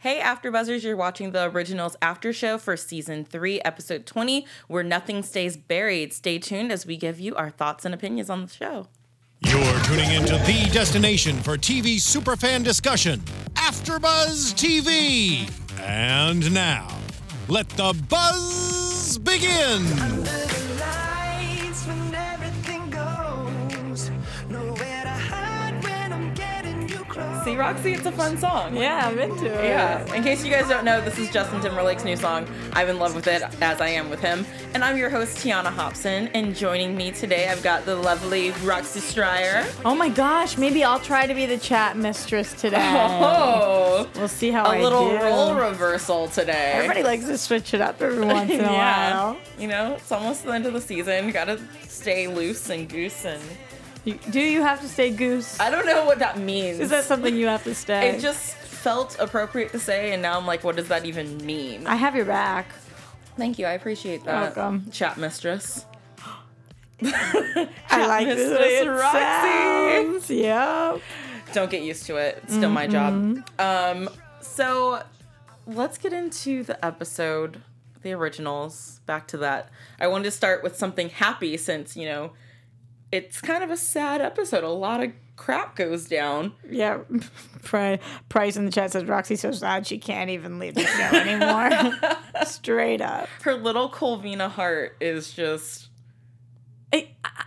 Hey, AfterBuzzers! You're watching the Originals After Show for Season 3, Episode 20, where nothing stays buried. Stay tuned as we give you our thoughts and opinions on the show. You're tuning into the destination for TV superfan discussion, AfterBuzz TV. And now, let the buzz begin. Roxy, it's a fun song. Yeah, I'm into it. Yeah. In case you guys don't know, this is Justin Timberlake's new song. I'm in love with it as I am with him. And I'm your host, Tiona Hobson. And joining me today, I've got the lovely Roxy Striar. Oh my gosh, maybe I'll try to be the chat mistress today. Oh, We'll see how a I little do. A little role reversal today. Everybody likes to switch it up every once in a yeah. while. You know, it's almost the end of the season. Gotta stay loose and goose and. Do you have to stay goose? I don't know what that means. Is that something you have to stay? It just felt appropriate to say, and now I'm like, what does that even mean? I have your back. Thank you. I appreciate that. welcome. Chat mistress. I like this Mistress it Roxy. sounds. Yep. Don't get used to it. It's still my job. Um, so let's get into the episode, the originals. Back to that. I wanted to start with something happy since, you know, it's kind of a sad episode. A lot of crap goes down. Yeah. Price in the chat says Roxy's so sad she can't even leave the show anymore. Straight up. Her little Kolvina heart is just I, I-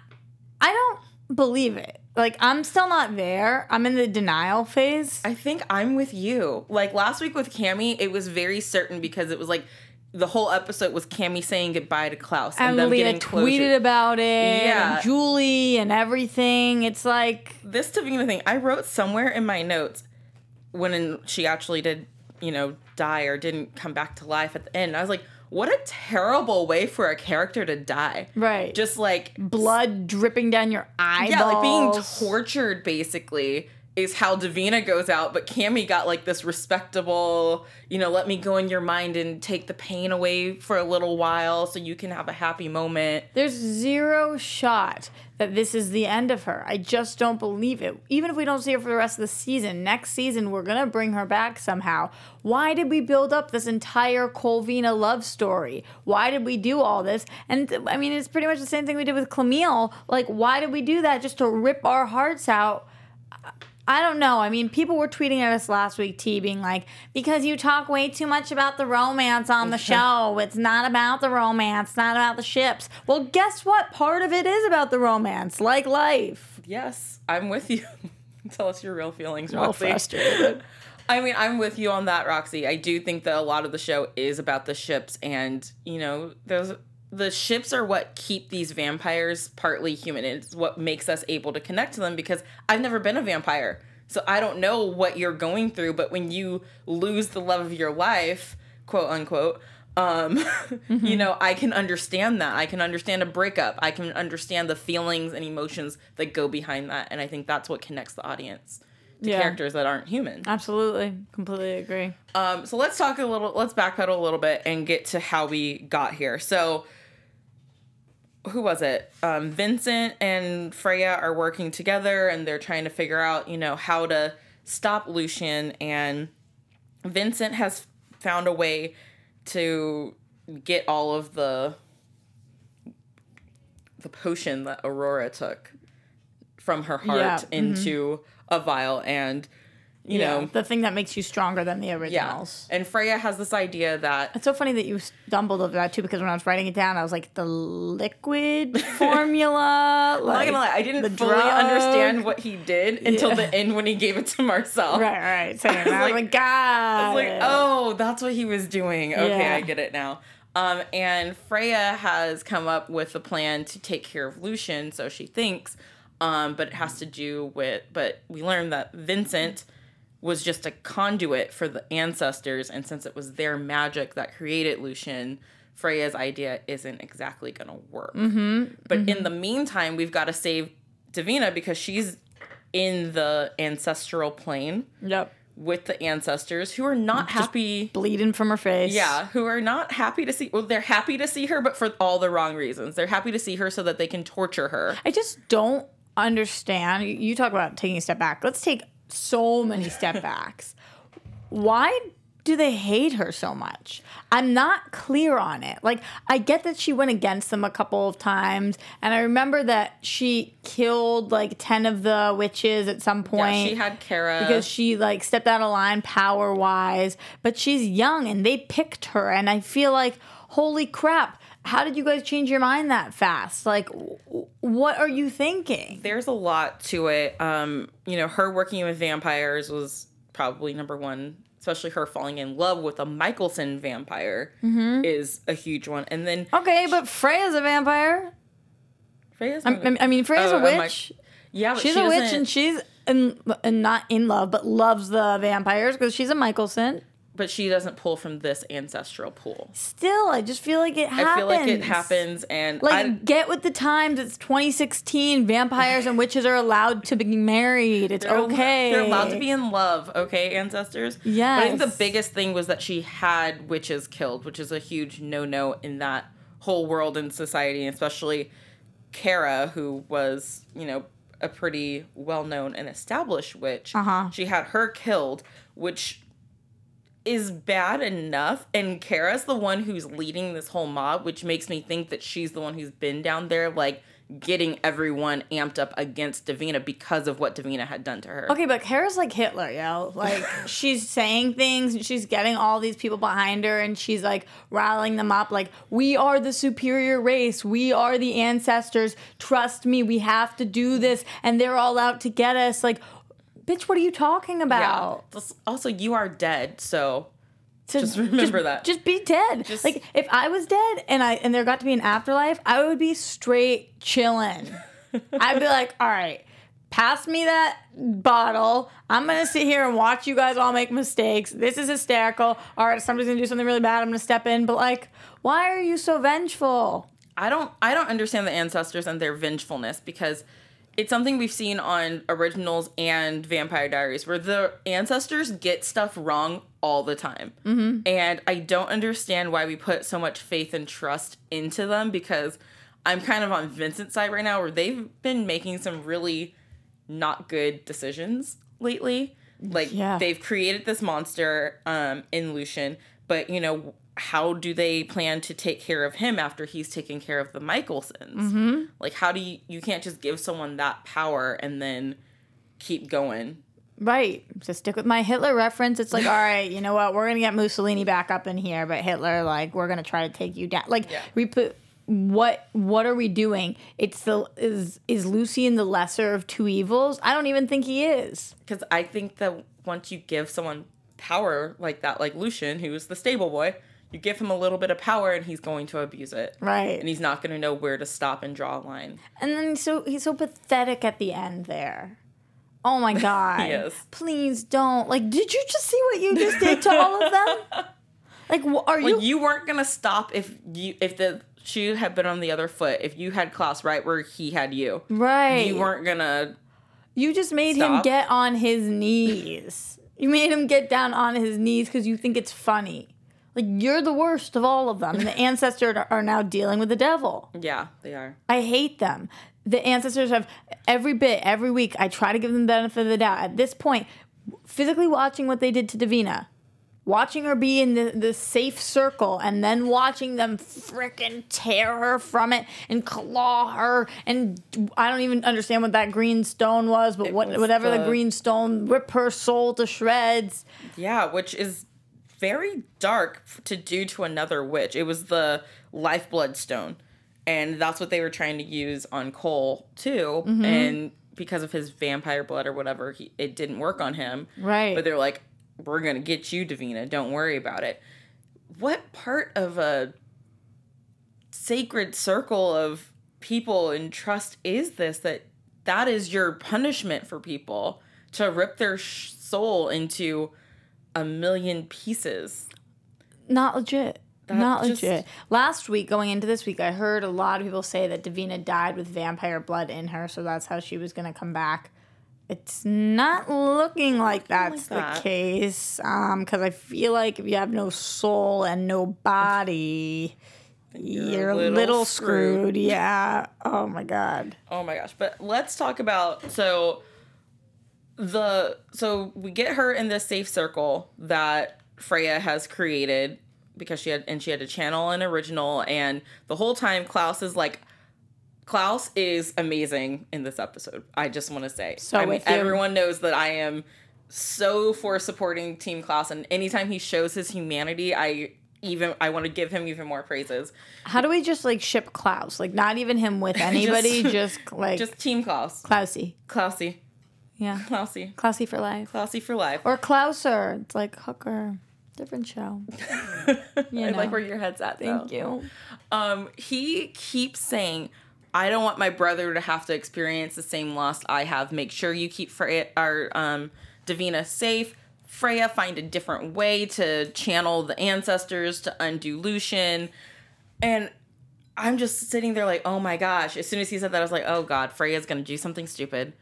I don't believe it. Like I'm still not there. I'm in the denial phase. I think I'm with you. Like last week with Cami, it was very certain because it was like the whole episode was Cami saying goodbye to Klaus and, and them Leah getting closure. tweeted about it. Yeah. And Julie and everything. It's like this Davina thing, I wrote somewhere in my notes when she actually did, you know, die or didn't come back to life at the end. I was like, what a terrible way for a character to die. right. Just like blood dripping down your eyeballs. yeah, like being tortured basically is how Davina goes out, but Cami got like this respectable, you know, let me go in your mind and take the pain away for a little while so you can have a happy moment. There's zero shot that this is the end of her. I just don't believe it. Even if we don't see her for the rest of the season, next season we're gonna bring her back somehow. Why did we build up this entire Kolvina love story? Why did we do all this? And I mean, it's pretty much the same thing we did with Camille. Like, why did we do that? Just to rip our hearts out? I don't know. I mean, people were tweeting at us last week, T, being like, because you talk way too much about the romance on the show. It's not about the romance, it's not about the ships. Well, guess what? Part of it is about the romance, like life. Yes, I'm with you. Tell us your real feelings, A little Roxy. frustrated. I mean, I'm with you on that, Roxy. I do think that a lot of the show is about the ships, and you know, there's the ships are what keep these vampires partly human. It's what makes us able to connect to them because I've never been a vampire, so I don't know what you're going through. But when you lose the love of your life, quote unquote, um, you know, I can understand that. I can understand a breakup. I can understand the feelings and emotions that go behind that, and I think that's what connects the audience to Yeah. characters that aren't human. Absolutely. Completely agree. Um, so let's talk a little, let's backpedal a little bit and get to how we got here. So, who was it? Um, Vincent and Freya are working together and they're trying to figure out, you know, how to stop Lucien. And Vincent has found a way to get all of the the potion that Aurora took from her heart Yeah, mhm. into a vial and you know the thing that makes you stronger than the originals. yeah. And Freya has this idea that It's so funny that you stumbled over that too, because when I was writing it down, I was like, the liquid formula. I'm not gonna lie, I didn't fully drug. understand what he did until Yeah. the end when he gave it to Marcel. Right, right. Same. I was like- like, God. I was like, oh, that's what he was doing. Okay, Yeah. I get it now. Um, and Freya has come up with a plan to take care of Lucien, so she thinks. Um, but it has to do with, but we learned that Vincent was just a conduit for the ancestors, and since it was their magic that created Lucien, Freya's idea isn't exactly gonna work. Mm-hmm. But in the meantime, we've got to save Davina because she's in the ancestral plane Yep. with the ancestors who are not happy. Bleeding from her face. Yeah, who are not happy to see. Well, they're happy to see her, but for all the wrong reasons. They're happy to see her so that they can torture her. I just don't understand. You talk about taking a step back. Let's take so many step backs. Why do they hate her so much? I'm not clear on it. Like, I get that she went against them a couple of times, and I remember that she killed like 10 of the witches at some point. Yeah, she had Kara. because she like stepped out of line power wise, but she's young and they picked her, and I feel like, holy crap. How did you guys change your mind that fast? Like, w- what are you thinking? there's a lot to it. Um, you know, her working with vampires was probably number one. Especially her falling in love with a Mikaelson vampire Mm-hmm. is a huge one. And then Okay, but Freya's a vampire. Freya's I, I mean, Freya's Oh, a Mi- witch. yeah, but she's she a witch and she's in, and not in love, but loves the vampires because she's a Mikaelson. But she doesn't pull from this ancestral pool. Still, I just feel like it happens. I feel like it happens, and Like, I, get with the times. It's 2016. Vampires and witches are allowed to be married. It's They're al- okay. They're allowed to be in love, okay, ancestors? But I think the biggest thing was that she had witches killed, which is a huge no no in that whole world and society, especially Kara, who was, you know, a pretty well known and established witch. Uh-huh. She had her killed, which is bad enough. And Kara's the one who's leading this whole mob, which makes me think that she's the one who's been down there, like getting everyone amped up against Davina because of what Davina had done to her. Okay, but Kara's like Hitler, yo. Like she's saying things, and she's getting all these people behind her, and she's like rallying them up. Like we are the superior race, we are the ancestors. Trust me, we have to do this, and they're all out to get us. Like, bitch, what are you talking about? Plus- Also, you are dead, so Just remember that. Just be dead. Just- like if I was dead and I and there got to be an afterlife, I would be straight chilling. I'd be like, all right, pass me that bottle. I'm gonna sit here and watch you guys all make mistakes. This is hysterical. All right, somebody's gonna do something really bad, I'm gonna step in. But like, why are you so vengeful? I don't I don't understand the ancestors and their vengefulness because it's something we've seen on originals and Vampire Diaries where the ancestors get stuff wrong all the time. Mm-hmm. And I don't understand why we put so much faith and trust into them because I'm kind of on Vincent's side right now where they've been making some really not good decisions lately. Like Yeah. they've created this monster um, in Lucien, but you know how do they plan to take care of him after he's taken care of the Mikaelsons? Mm-hmm. Like how do you you can't just give someone that power and then keep going? Right. So stick with my Hitler reference, it's like, all right, you know what? We're gonna get Mussolini back up in here, but Hitler, like, we're gonna try to take you down. Like, Yeah. we put what what are we doing? It's the is is Lucien the lesser of two evils? I don't even think he is. Because I think that once you give someone power like that, like Lucien, who's the stable boy, you give him a little bit of power and he's going to abuse it. Right. And he's not going to know where to stop and draw a line. And then so he's so pathetic at the end there. Oh my god. is. Please don't. Like, did you just see what you just did to all of them? Like, are you? Like you weren't gonna stop if you if the shoe had been on the other foot. If you had Klaus right where he had you, right. you weren't gonna. You just made him get on his knees. You made him get down on his knees because you think it's funny. Like you're the worst of all of them. And the ancestors are- now dealing with the devil. Yeah, they are. I hate them. The ancestors have every bit, every week. I try to give them the benefit of the doubt. At this point, physically watching what they did to Davina, watching her be in the, the safe circle, and then watching them frickin' tear her from it and claw her. And I don't even understand what that green stone was, but what, was whatever the, the- green stone rip her soul to shreds. Yeah, which is very dark to do to another witch. It was the lifeblood stone, and that's what they were trying to use on Kol too. Mm-hmm. And because of his vampire blood or whatever, he, it didn't work on him. Right. But they're like, "We're gonna get you, Davina. Don't worry about it." What part of a sacred circle of people and trust is this that that is your punishment for people to rip their sh- soul into a million pieces Not legit. Not just- legit. Last week, going into this week, I heard a lot of people say that Davina died with vampire blood in her, so that's how she was going to come back. It's not looking like that's that. the case, um, because I feel like if you have no soul and no body, you're, a little, screwed. Yeah. Oh my god. oh my gosh but let's talk about so the so we get her in this safe circle that Freya has created because she had and she had to channel an original and the whole time Klaus is like Klaus is amazing in this episode. I just want to say. So I mean, everyone knows that I am so for supporting Team Klaus and anytime he shows his humanity, I even I want to give him even more praises. How do we just like ship Klaus? Like not even him with anybody, just, like Just Team Klaus. Klausy. Klausy. Yeah. Klausy. Klausy for life. Klausy for life. Or Klauser. It's like Hooker. Different show. You I like where your head's at. Thank though. you. Um, he keeps saying, "I don't want my brother to have to experience the same loss I have. Make sure you keep Freya, our um, Davina safe. Freya, find a different way to channel the ancestors to undo Lucian." And I'm just sitting there like, "Oh my gosh!" As soon as he said that, I was like, "Oh God, Freya's gonna do something stupid."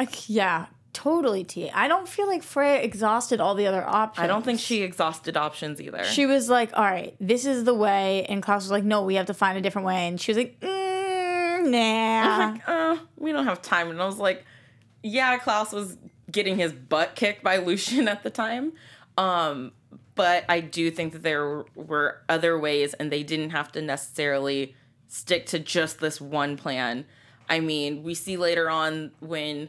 Like, yeah, totally. T. I don't feel like Freya exhausted all the other options. I don't think she exhausted options either. She was like, "All right, this is the way," and Klaus was like, "No, we have to find a different way." And she was like, mm, "Nah." like, uh, we don't have time. And I was like, yeah, Klaus was getting his butt kicked by Lucien at the time. Um, but I do think that there were other ways and they didn't have to necessarily stick to just this one plan. I mean, we see later on when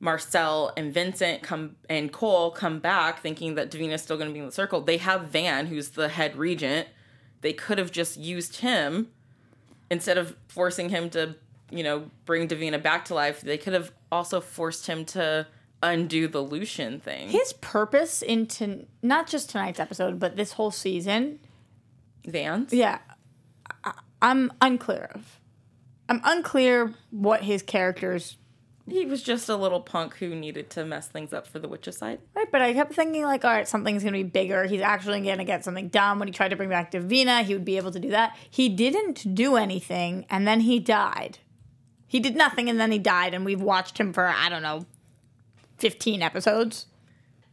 Marcel and Vincent come and Kol come back thinking that Davina's still going to be in the circle. They have Van, who's the head regent. They could have just used him instead of forcing him to, you know, bring Davina back to life, they could have also forced him to undo the Lucien thing. His purpose into not just tonight's episode, but this whole season, Vans. yeah, I, I'm unclear of. I'm unclear what his character's He was just a little punk who needed to mess things up for the witches side. Right, but I kept thinking like, all right, something's gonna be bigger. He's actually gonna get something done. When he tried to bring back Davina, he would be able to do that. He didn't do anything, and then he died. He did nothing, and then he died, and we've watched him for I don't know, fifteen episodes,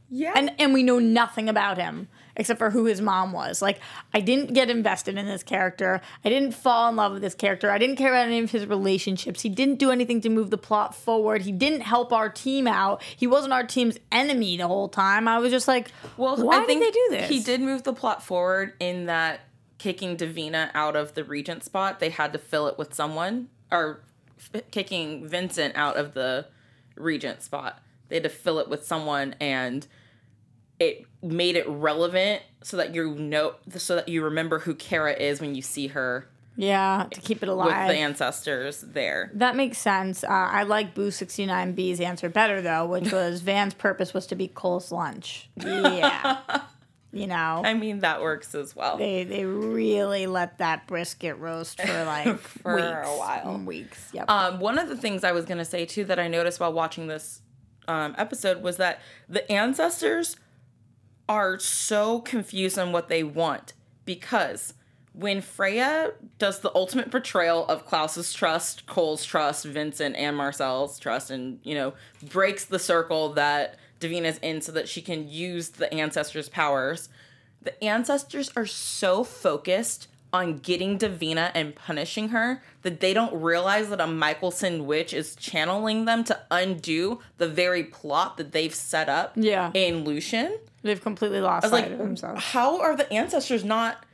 Yeah. and and we know nothing about him except for who his mom was. Like, I didn't get invested in this character. I didn't fall in love with this character. I didn't care about any of his relationships. He didn't do anything to move the plot forward. He didn't help our team out. He wasn't our team's enemy the whole time. I was just like, well, why I think did they do this? He did move the plot forward in that kicking Davina out of the regent spot, they had to fill it with someone, or f- kicking Vincent out of the regent spot. They had to fill it with someone, and it made it relevant so that you know, so that you remember who Kara is when you see her Yeah, to keep it alive with the ancestors there. that makes sense. Uh, I like Boo 69B's answer better, though, which was Van's purpose was to be Kol's lunch. Yeah. you know, I mean, that works as well. they, they really let that brisket roast for like For weeks. a while. Weeks. Yep. Um, one of the things I was going to say too that I noticed while watching this um, episode was that the ancestors are so confused on what they want because when Freya does the ultimate betrayal of Klaus's trust, Kol's trust, Vincent and Marcel's trust, and you know breaks the circle that Davina's in so that she can use the ancestors' powers, the ancestors are so focused on getting Davina and punishing her that they don't realize that a Mikaelson witch is channeling them to undo the very plot that they've set up Yeah. in Lucien. They've completely lost I was like, themselves. how are the ancestors not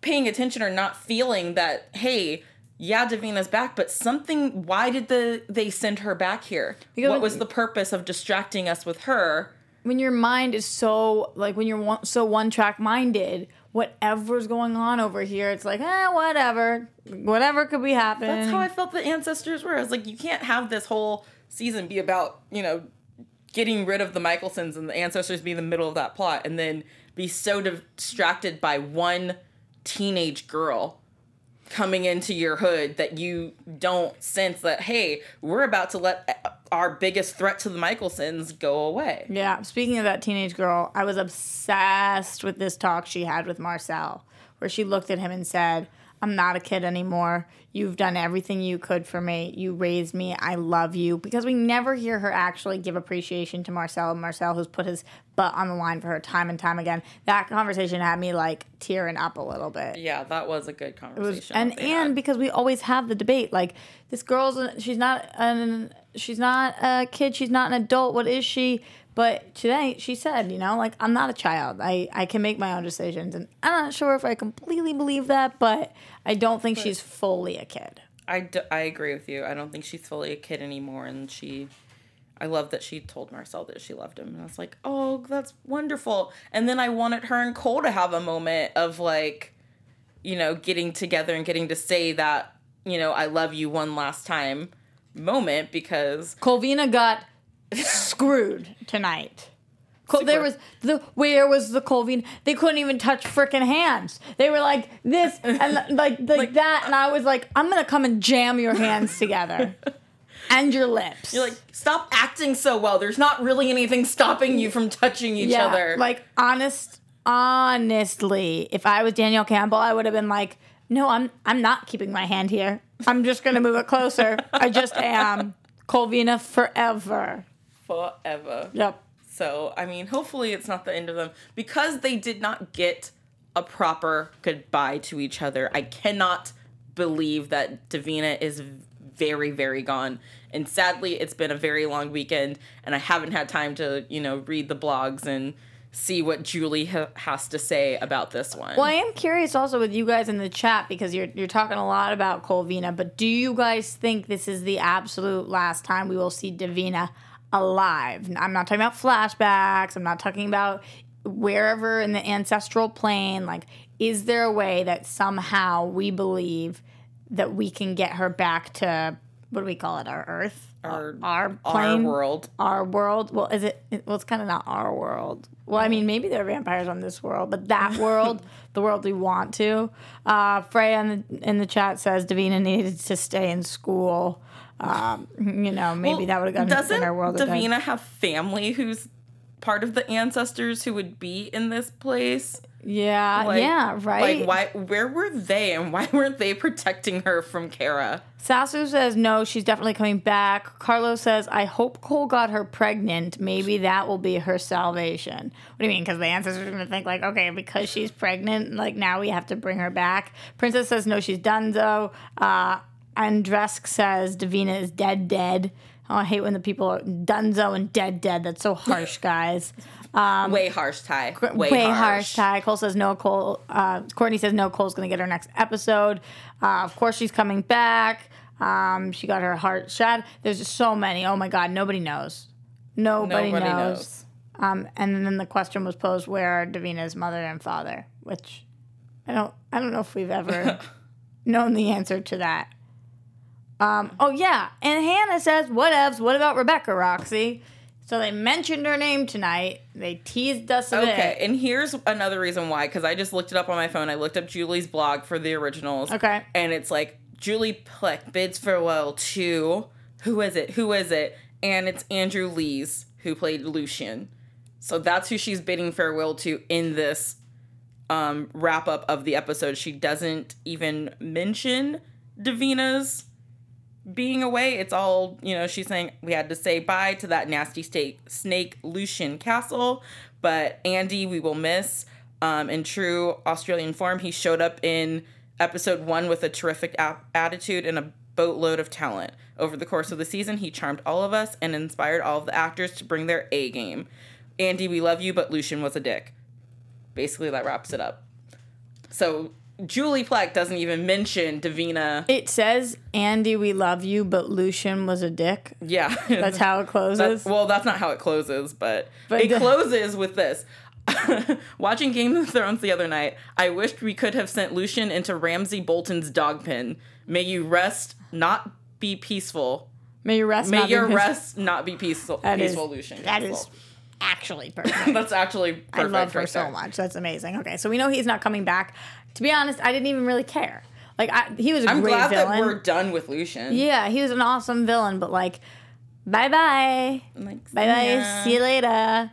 paying attention or not feeling that, hey, yeah, Davina's back, but something, why did the they send her back here? Because- what was the purpose of distracting us with her? When your mind is so, like, when you're one, so one track minded, whatever's going on over here, it's like, eh, whatever. Whatever could be happening. That's how I felt the ancestors were. I was like, you can't have this whole season be about, you know, getting rid of the Mikaelsons and the ancestors be in the middle of that plot and then be so distracted by one teenage girl coming into your hood that you don't sense that, hey, we're about to let our biggest threat to the mikaelsons go away. Yeah, speaking of that teenage girl, I was obsessed with this talk she had with Marcel, where she looked at him and said, I'm not a kid anymore. You've done everything you could for me. You raised me. I love you. Because we never hear her actually give appreciation to Marcel. Marcel, who's put his butt on the line for her time and time again. That conversation had me like tearing up a little bit. Yeah, that was a good conversation. was, and and had. because we always have the debate like this girl's she's not an she's not a kid she's not an adult what is she But today she said, you know, like I'm not a child. I I can make my own decisions, and I'm not sure if I completely believe that, but I don't think she's fully a kid. I, d- I agree with you. I don't think she's fully a kid anymore, and she. I love that she told Marcel that she loved him, and I was like, "Oh, that's wonderful." And then I wanted her and Kol to have a moment of like, you know, getting together and getting to say that, you know, I love you one last time moment because Kolvina got screwed tonight. Col- there was the where was the Kolvina? They couldn't even touch freaking hands. They were like this and like like, that, and I was like, I'm gonna come and jam your hands together and your lips. you're like, "Stop acting so well. There's not really anything stopping you from touching each yeah, other." like honest, honestly, if I was Danielle Campbell, I would have been like, no, I'm I'm not keeping my hand here. I'm just gonna move it closer. I just am. Kolvina forever. Forever. Yep. So, I mean, hopefully it's not the end of them because they did not get a proper goodbye to each other. I cannot believe that Davina is very, very gone. And sadly, it's been a very long weekend, and I haven't had time to, you know, read the blogs and see what Julie ha- has to say about this one. Well, I am curious also with you guys in the chat because you're you're talking a lot about Kolvina, but do you guys think this is the absolute last time we will see Davina alive? I'm not talking about flashbacks. I'm not talking about wherever in the ancestral plane. Like, is there a way that somehow we believe that we can get her back to what do we call it? Our Earth, Our- our Our plane, world. our world. Well, is it? Well, it's kind of not our world. Well, I mean, maybe there are vampires on this world, but that world, the world we want to. Uh, Freya in the, in the chat says Davina needed to stay in school. Um, you know, maybe Well, that would have gotten Doesn't in our world. Davina have family who's part of the ancestors who would be in this place? Yeah, Like- yeah, right. Like, why? Where were they, and why weren't they protecting her from Kara? Sasu says no, she's definitely coming back. Carlos says, I hope Kol got her pregnant. Maybe that will be her salvation. What do you mean? Because the ancestors are going to think, like, okay, because she's pregnant, like now we have to bring her back. Princess says, no, she's donezo. Uh, Andresk says, Davina is dead, dead. Oh, I hate when the people are dunzo and dead, dead. That's so harsh, guys. way harsh, Ty. Way, Way, harsh. harsh. Ty Cole says no. Cole. Uh, Courtney says no. Kol's gonna get her next episode. Uh, of course, she's coming back. Um, she got her heart shot. There's just so many. Oh my God, nobody knows. Nobody, Nobody knows. knows. Um, and then the question was posed: Where are Davina's mother and father? Which I don't. I don't know if we've ever known the answer to that. Um, oh yeah, and Hannah says, "Whatevs. What about Rebekah, Roxy?" So they mentioned her name tonight. They teased us a bit. Okay, and here's another reason why, because I just looked it up on my phone. I looked up Julie's blog for the originals. Okay. And it's like Julie Plec bids farewell to who is it? Who is it? And it's Andrew Lees who played Lucien. So that's who she's bidding farewell to in this um, wrap up of the episode. She doesn't even mention Davina's being away. It's all, you know, she's saying we had to say bye to that nasty snake, snake Lucien Castle, but Andy we will miss. Um, in true Australian form, he showed up in episode one with a terrific a- attitude and a boatload of talent. Over the course of the season, he charmed all of us and inspired all of the actors to bring their A game. Andy, we love you, but Lucien was a dick. Basically, that wraps it up. So Julie Plec doesn't even mention Davina. It says, Andy, we love you, but Lucien was a dick. Yeah, That's how it closes. That's- well, that's not how it closes, but, But it the- closes with this. Watching Game of Thrones the other night, I wished we could have sent Lucien into Ramsay Bolton's dog pen. May you rest, not be peaceful. May your rest May not be your pissed- rest not be peaceful. That is- peaceful, Lucien. That is Peaceful. actually perfect. That's actually perfect. I love her so much. That's amazing. Okay, so we know he's not coming back. To be honest, I didn't even really care. Like, I, he was a I'm great glad villain. that we're done with Lucien. yeah, he was an awesome villain, but like, bye bye. Like, Bye bye. See you later.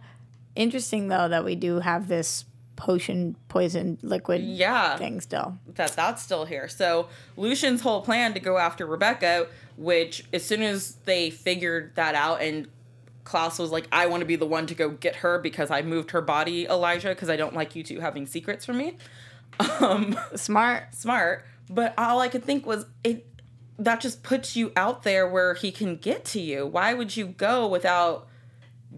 Interesting though that we do have this potion, poison, liquid Yeah. thing still. that that's still here. So Lucien's whole plan to go after Rebekah, which as soon as they figured that out and Klaus was like, I want to be the one to go get her because I moved her body, Elijah, because I don't like you two having secrets from me. Um, Smart. smart. But all I could think was it that just puts you out there where he can get to you. Why would you go without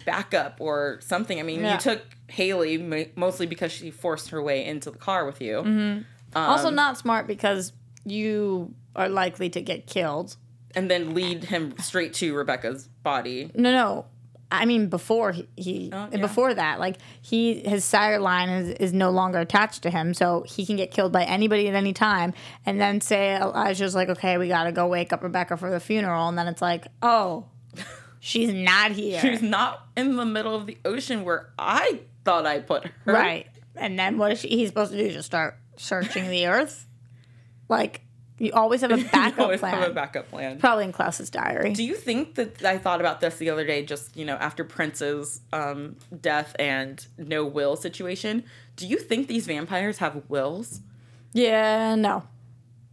backup or something. I mean, Yeah. you took Hayley mostly because she forced her way into the car with you. Mm-hmm. also Um, not smart because you are likely to get killed. and then lead him straight to Rebekah's body. No, no. I mean, before he, Oh, yeah. before that, like he his sire line is, is no longer attached to him, so he can get killed by anybody at any time. And then say Elijah's like, okay, we got to go wake up Rebekah for the funeral, and then it's like, oh, she's not here, She's not in the middle of the ocean where I thought I put her. right? And then what is she, he's supposed to do? Just start searching the earth? Like you always have a backup always plan. Always have a backup plan. Probably in Klaus's diary. Do you think that I thought about this the other day, just you know, after Prince's um, death and no will situation? Do you think these vampires have wills? yeah, no.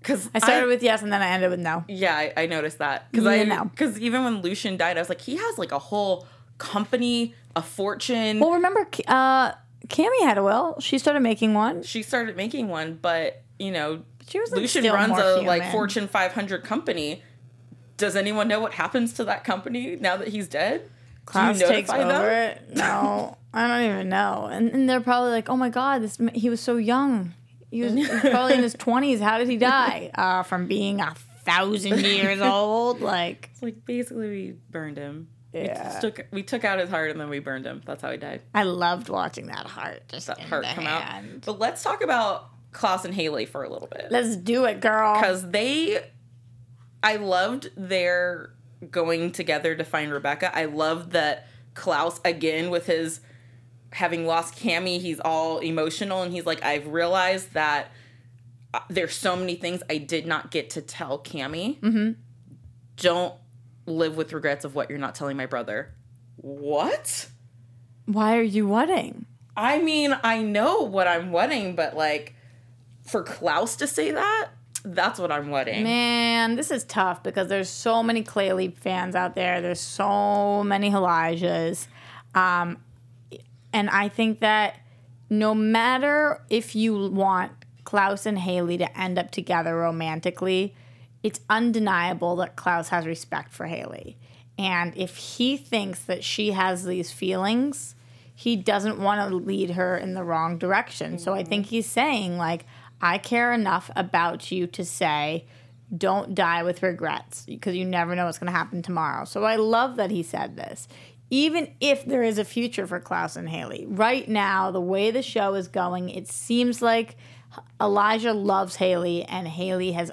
Because I started with yes, and then I ended with no. yeah, I, I noticed that because Yeah, I no. because even when Lucien died, I was like, he has like a whole company, a fortune. Well, remember, uh, Cami had a will. She started making one. she started making one, but you know, She was like, Lucien still runs a human. like Fortune 500 company. Does anyone know what happens to that company now that he's dead? Klaus Do you takes over them? it. No, I don't even know. And, and they're probably like, "Oh my god, this he was so young. He was, probably in his twenties. How did he die? Uh, from being a thousand years old? Like, It's like basically we burned him. We Yeah. just took we took out his heart and then we burned him. That's how he died. I loved watching that heart just That heart come hand. out. But let's talk about Klaus and Hayley for a little bit. Let's do it, girl. because they i loved their going together to find rebekah i loved that klaus again with his having lost Cami, he's all emotional and he's like i've realized that uh, there's so many things i did not get to tell Cami. mm-hmm. don't live with regrets of what you're not telling my brother what Why are you wedding? i mean i know what i'm wedding but like for klaus to say that that's what i'm wedding Man, this is tough because there's so many Klayley fans out there. There's so many Elijahs. Um, and I think that no matter if you want Klaus and Hayley to end up together romantically, it's undeniable that Klaus has respect for Hayley. And if he thinks that she has these feelings, he doesn't want to lead her in the wrong direction. So I think he's saying, like, I care enough about you to say, don't die with regrets because you never know what's going to happen tomorrow. So I love that he said this. Even if there is a future for Klaus and Hayley, right now, the way the show is going, it seems like Elijah loves Hayley and Hayley has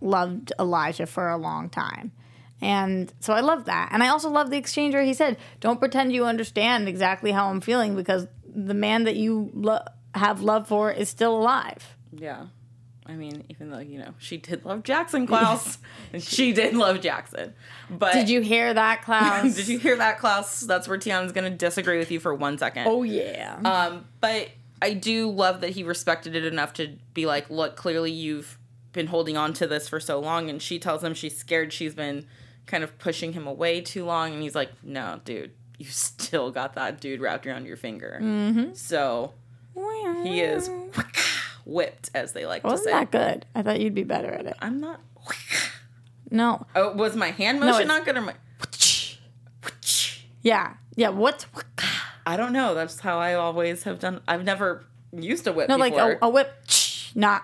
loved Elijah for a long time. And so I love that. And I also love the exchange where he said, Don't pretend you understand exactly how I'm feeling because the man that you lo- have love for is still alive. Yeah. I mean, even though, you know, she did love Jackson Klaus. and she did love Jackson. But Did you hear that, Klaus? did you hear that, Klaus? That's where Tiona's gonna disagree with you for one second. Oh, yeah. Um, but I do love that he respected it enough to be like, look, clearly you've been holding on to this for so long. And she tells him she's scared she's been kind of pushing him away too long. And he's like, no, dude, you still got that dude wrapped around your finger. Mm-hmm. So he is whipped, as they like to say. Wasn't that good? I thought you'd be better at it. I'm not. No. Oh, was my hand motion it's- not good or my? Yeah. Yeah. What? I don't know. That's how I always have done. I've never used a whip no like a, a whip? Not.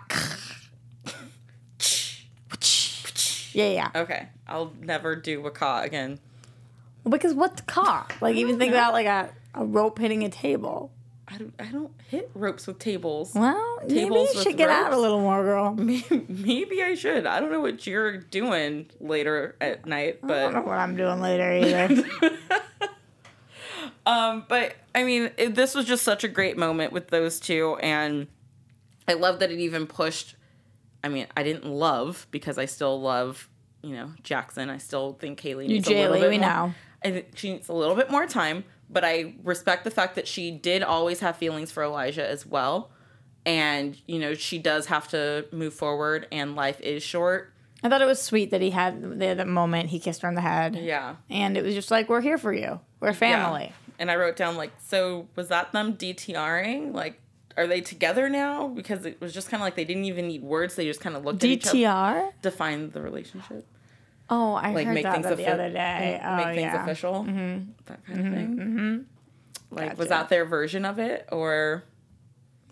Yeah, yeah. okay, I'll never do waka again. Well, because what's car? Like even think about like a, a rope hitting a table. I don't. I don't hit ropes with tables. Well, maybe Tables you with should get out a little more, girl. Maybe, maybe I should. I don't know what you're doing later at night, I don't know but what I'm doing later either. um, but I mean, it, this was just such a great moment with those two, and I love that it even pushed. I mean, I didn't love because I still love, you know, Jackson. I still think Kaylee needs a little Jaylee, bit we more. know. I think she needs a little bit more time, but I respect the fact that she did always have feelings for Elijah as well. And, you know, she does have to move forward and life is short. I thought it was sweet that he had the, the moment he kissed her on the head. Yeah. And it was just like, we're here for you. We're family. Yeah. And I wrote down like, so was that them DTRing? Like, are they together now? Because it was just kind of like they didn't even need words. They just kind of looked at each other DTR? to find the relationship. Oh, I like heard make that things the other day. Oh, make things yeah. official, that kind of thing. Mm-hmm. Like, was that their version of it, or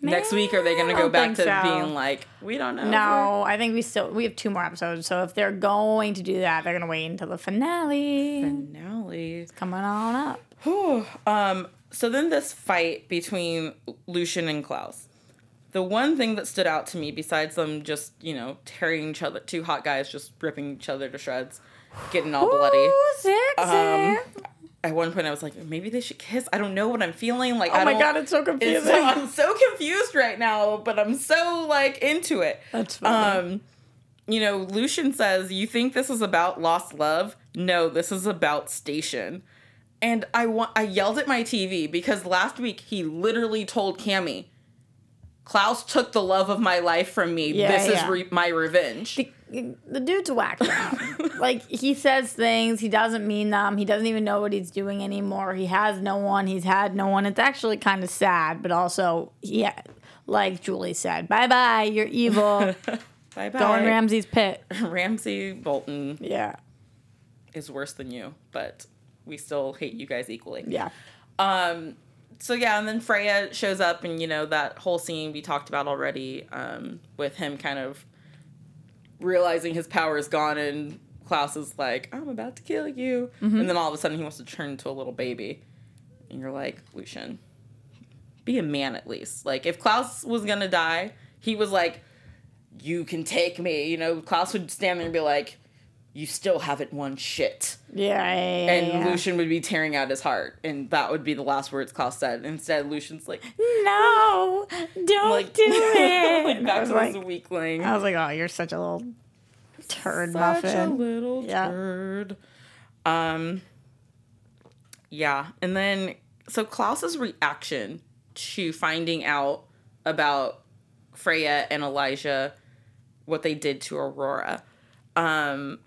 next week are they going to go back to so. being like, we don't know? No, I think we still we have two more episodes. So if they're going to do that, they're gonna wait until the finale. finale. Is coming on up. Whew. Um. So then this fight between Lucien and Klaus. The one thing that stood out to me, besides them just you know tearing each other, two hot guys just ripping each other to shreds, getting all bloody. Ooh, sexy. Um, At one point, I was like, maybe they should kiss. I don't know what I'm feeling. Like, oh I my god, it's so confusing. so, I'm so confused right now, but I'm so like into it. That's funny. Um, you know, Lucien says, "You think this is about lost love? No, this is about station." And I want I yelled at my TV because last week he literally told Cami, "Klaus took the love of my life from me. Yeah, this yeah. is re- my revenge." the, the dude's whacked out. like he says things, he doesn't mean them. He doesn't even know what he's doing anymore. He has no one. He's had no one. It's actually kind of sad, but also yeah, like Julie said, bye bye. You're evil. Bye bye. Go in Ramsay's pit. Ramsay Bolton Yeah, is worse than you, but we still hate you guys equally. yeah. Um, so yeah, and then Freya shows up, and you know that whole scene we talked about already, um, with him kind of realizing his power is gone, and Klaus is like, "I'm about to kill you," and then all of a sudden he wants to turn into a little baby, and you're like, Lucien, be a man at least. Like if Klaus was gonna die, he was like, "You can take me," you know. Klaus would stand there and be like. You still haven't won shit Yeah, yeah, yeah, and yeah. Lucien would be tearing out his heart, and that would be the last words Klaus said. Instead, Lucien's like, No, don't like do it. like back to like, his weakling. I was like, oh, you're such a little turd Such a muffin. little Yeah. turd. Um. Yeah, and then so Klaus's reaction to finding out about Freya and Elijah, what they did to Aurora. Um,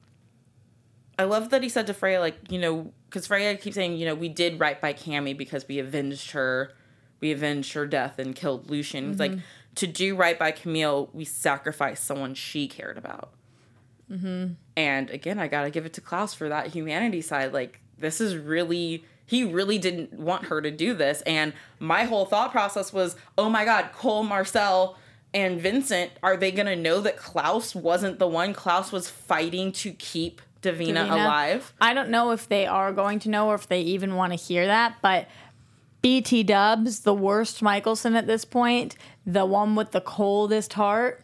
I love that he said to Freya, like, you know, because Freya keeps saying, you know, we did right by Cami because we avenged her, we avenged her death and killed Lucien. He's like, mm-hmm. to do right by Camille, we sacrificed someone she cared about. Mm-hmm. And again, I gotta give it to Klaus for that humanity side. Like, this is really, he really didn't want her to do this. And my whole thought process was, oh my God, Kol, Marcel, and Vincent, are they gonna know that Klaus wasn't the one? Klaus was fighting to keep Davina, Davina. alive. I don't know if they are going to know or if they even want to hear that, but BT Dubs, the worst Mikaelson at this point, the one with the coldest heart,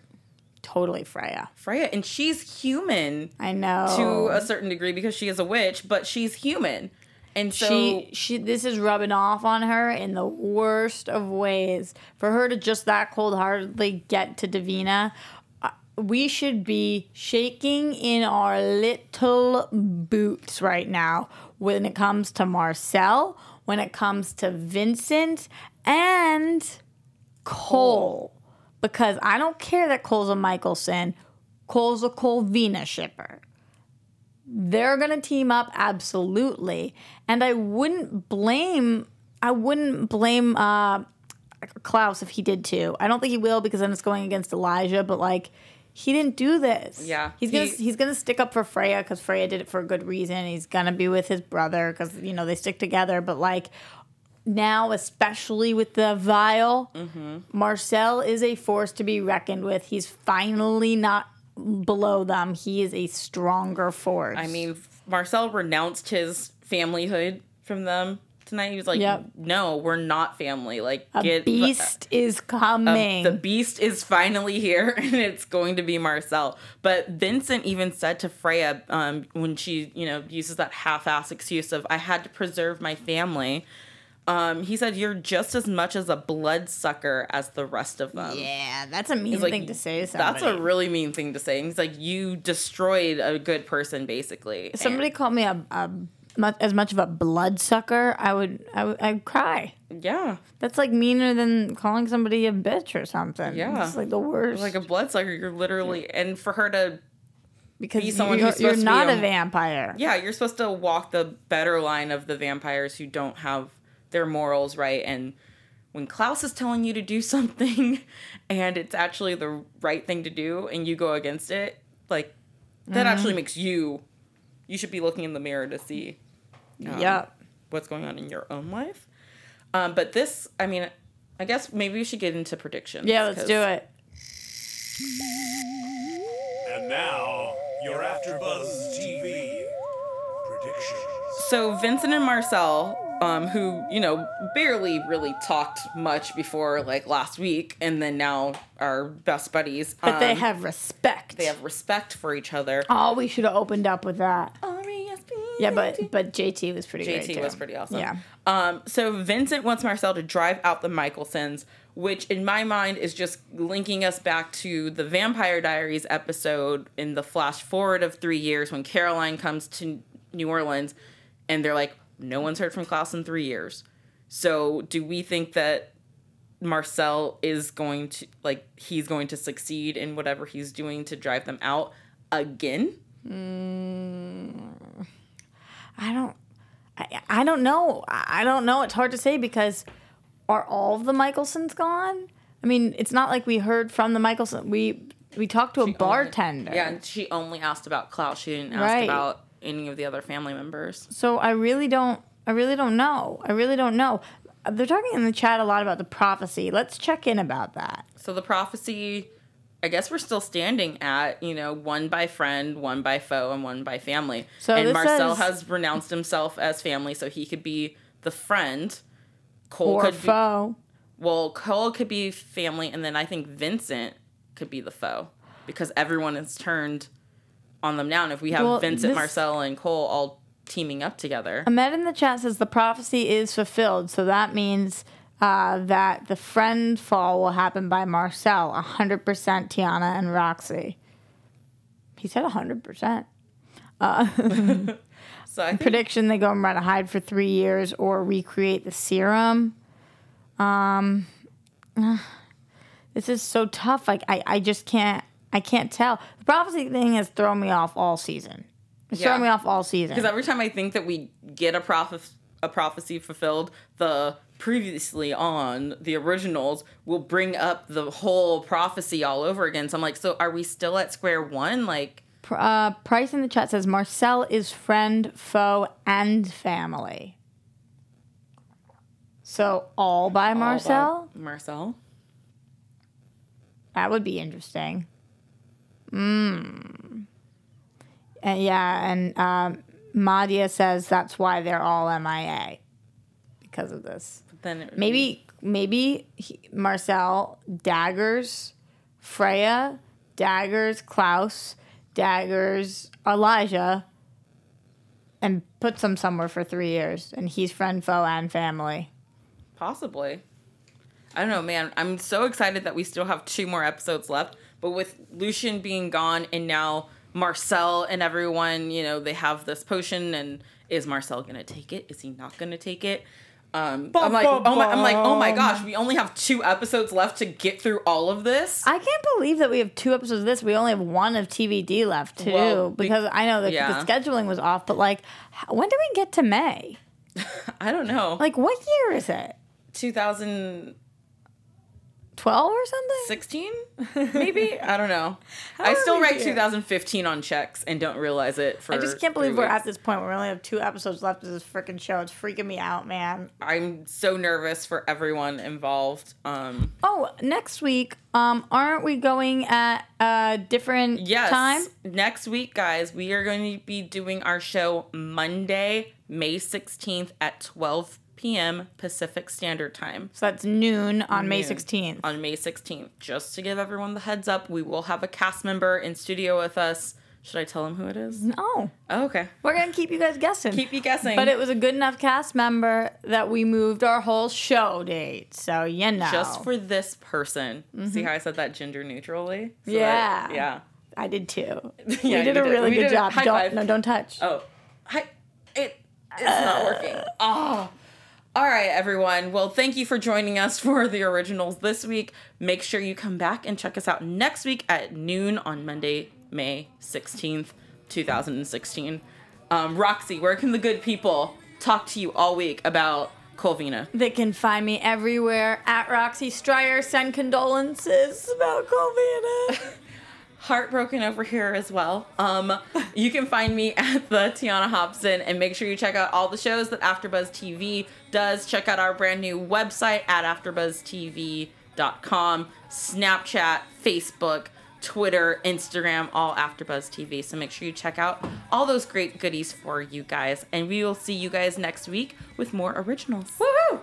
totally Freya. Freya, and she's human I know. to a certain degree because she is a witch, but she's human. And so she she this is rubbing off on her in the worst of ways. For her to just that cold heartedly get to Davina, we should be shaking in our little boots right now when it comes to Marcel, when it comes to Vincent, and Kol. Because I don't care that Kol's a Mikaelson. Kol's a Kolvina shipper they're going to team up absolutely and i wouldn't blame i wouldn't blame uh klaus if he did too i don't think he will because then it's going against elijah but like he didn't do this. Yeah, he's gonna he- he's gonna stick up for freya because freya did it for a good reason. He's gonna be with his brother because you know they stick together. But like now especially with the vial Mm-hmm. marcel is a force to be reckoned with. He's finally not below them. He is a stronger force. I mean, Marcel renounced his familyhood from them tonight. He was like, Yep. "No, we're not family. Like, a get beast is coming The beast is finally here, and it's going to be Marcel." But Vincent even said to Freya um, when she, you know, uses that half-ass excuse of "I had to preserve my family." Um, he said, "You're just as much as a bloodsucker as the rest of them." yeah that's a mean like, thing to say to somebody. That's a really mean thing to say. And He's like, you destroyed a good person, basically. Somebody called me a, a as much of a bloodsucker i would i would i'd cry yeah, that's like meaner than calling somebody a bitch or something Yeah. it's like the worst like a bloodsucker. You're literally, and for her to, because be someone you're, who's you're supposed to be not a- a vampire yeah, you're supposed to walk the better line of the vampires who don't have their morals right. And when Klaus is telling you to do something, and it's actually the right thing to do, and you go against it, like that Mm-hmm. actually makes you you should be looking in the mirror to see um, yep. what's going on in your own life. Um, but this, I mean, I guess maybe we should get into predictions. Yeah, let's do it. And now, your AfterBuzz TV predictions. So Vincent and Marcel, um, who you know barely really talked much before like last week, and then now are best buddies. But they um, have respect. they have respect for each other. Oh, we should have opened up with that. R-E-S-P. Yeah, but but JT was pretty great. JT too. was pretty awesome. Yeah. Um, so Vincent wants Marcel to drive out the Mikaelsons, which in my mind is just linking us back to the Vampire Diaries episode in the flash forward of three years when Caroline comes to New Orleans and they're like, no one's heard from Klaus in three years. So do we think that Marcel is going to like he's going to succeed in whatever he's doing to drive them out again? Mm, I don't. I, I don't know. I don't know. It's hard to say because are all of the Mikaelsons gone? I mean, it's not like we heard from the Mikaelson. We we talked to a bartender. Yeah, and she only asked about Klaus. She didn't ask Right. about any of the other family members. So I really don't. I really don't know. I really don't know. They're talking in the chat a lot about the prophecy. Let's check in about that. So the prophecy, I guess we're still standing at, you know, one by friend, one by foe, and one by family. So and Marcel says- has renounced himself as family, so he could be the friend. Kol Or could foe. be well, Kol could be family, and then I think Vincent could be the foe because everyone has turned on them now. And if we have Well, Vincent, this- Marcel, and Kol all teaming up together, Ahmed in the chat says the prophecy is fulfilled. So that means uh, that the friend fall will happen by Marcel. 100% Tiona and Roxy. He said 100%. so I think Prediction they go and run a hide for three years or recreate the serum. Um, this is so tough. Like I, I just can't. I can't tell. The prophecy thing has thrown me off all season. It's thrown Yeah. me off all season. Because every time I think that we get a proph- a prophecy fulfilled, the previously on the originals will bring up the whole prophecy all over again. So I'm like, so are we still at square one? Like, Uh, Price in the chat says Marcel is friend, foe, and family. So all by Marcel? all about Marcel. That would be interesting. Mm. And yeah, and um, Madia says that's why they're all MIA because of this. But Then Maybe maybe he, Marcel daggers Freya, daggers Klaus, daggers Elijah, and puts them somewhere for three years, and he's friend, foe, and family. Possibly. I don't know, man. I'm so excited that we still have two more episodes left. But with Lucien being gone and now Marcel and everyone, you know, they have this potion and is Marcel gonna take it? Is he not gonna take it? Um, bum, I'm like, bum, oh my, I'm like, oh my gosh, we only have two episodes left to get through all of this. I can't believe that we have two episodes of this. We only have one of TVD left too, well, because I know that yeah. the scheduling was off. But like, when do we get to May? I don't know. Like, what year is it? 2000- 12 or something? 16? Maybe? I don't know. I still write 2015 on checks and don't realize it for I just can't believe we're at this point. We only have two episodes left of this freaking show. It's freaking me out, man. I'm so nervous for everyone involved. Um Oh, next week, um aren't we going at a different yes, time? Next week, guys, we are going to be doing our show Monday, May 16th at 12 p.m. Pacific Standard Time. So that's noon on May 16th. On May 16th. Just to give everyone the heads up, we will have a cast member in studio with us. Should I tell them who it is? No, Oh, okay. we're gonna keep you guys guessing. Keep you guessing. But it was a good enough cast member that we moved our whole show date. So you know, just for this person. See how I said that gender neutrally? So Mm-hmm. Yeah. that- yeah. I did too. Yeah, we you did a really good did. job. High don't five. no, don't touch. Oh, hi. It it's not working. Oh. All right, everyone. Well, thank you for joining us for the originals this week. Make sure you come back and check us out next week at noon on Monday, May 16th, 2016. Um, Roxy, where can the good people talk to you all week about Kolvina? They can find me everywhere at Roxy Striar. Send condolences about Kolvina. heartbroken over here as well. Um, you can find me at the Tiona Hobson, and make sure you check out all the shows that AfterBuzz TV does. Check out our brand new website at AfterBuzzTV.com, Snapchat, Facebook. Twitter, Instagram, all AfterBuzz TV. So make sure you check out all those great goodies for you guys, and we will see you guys next week with more originals. Woohoo!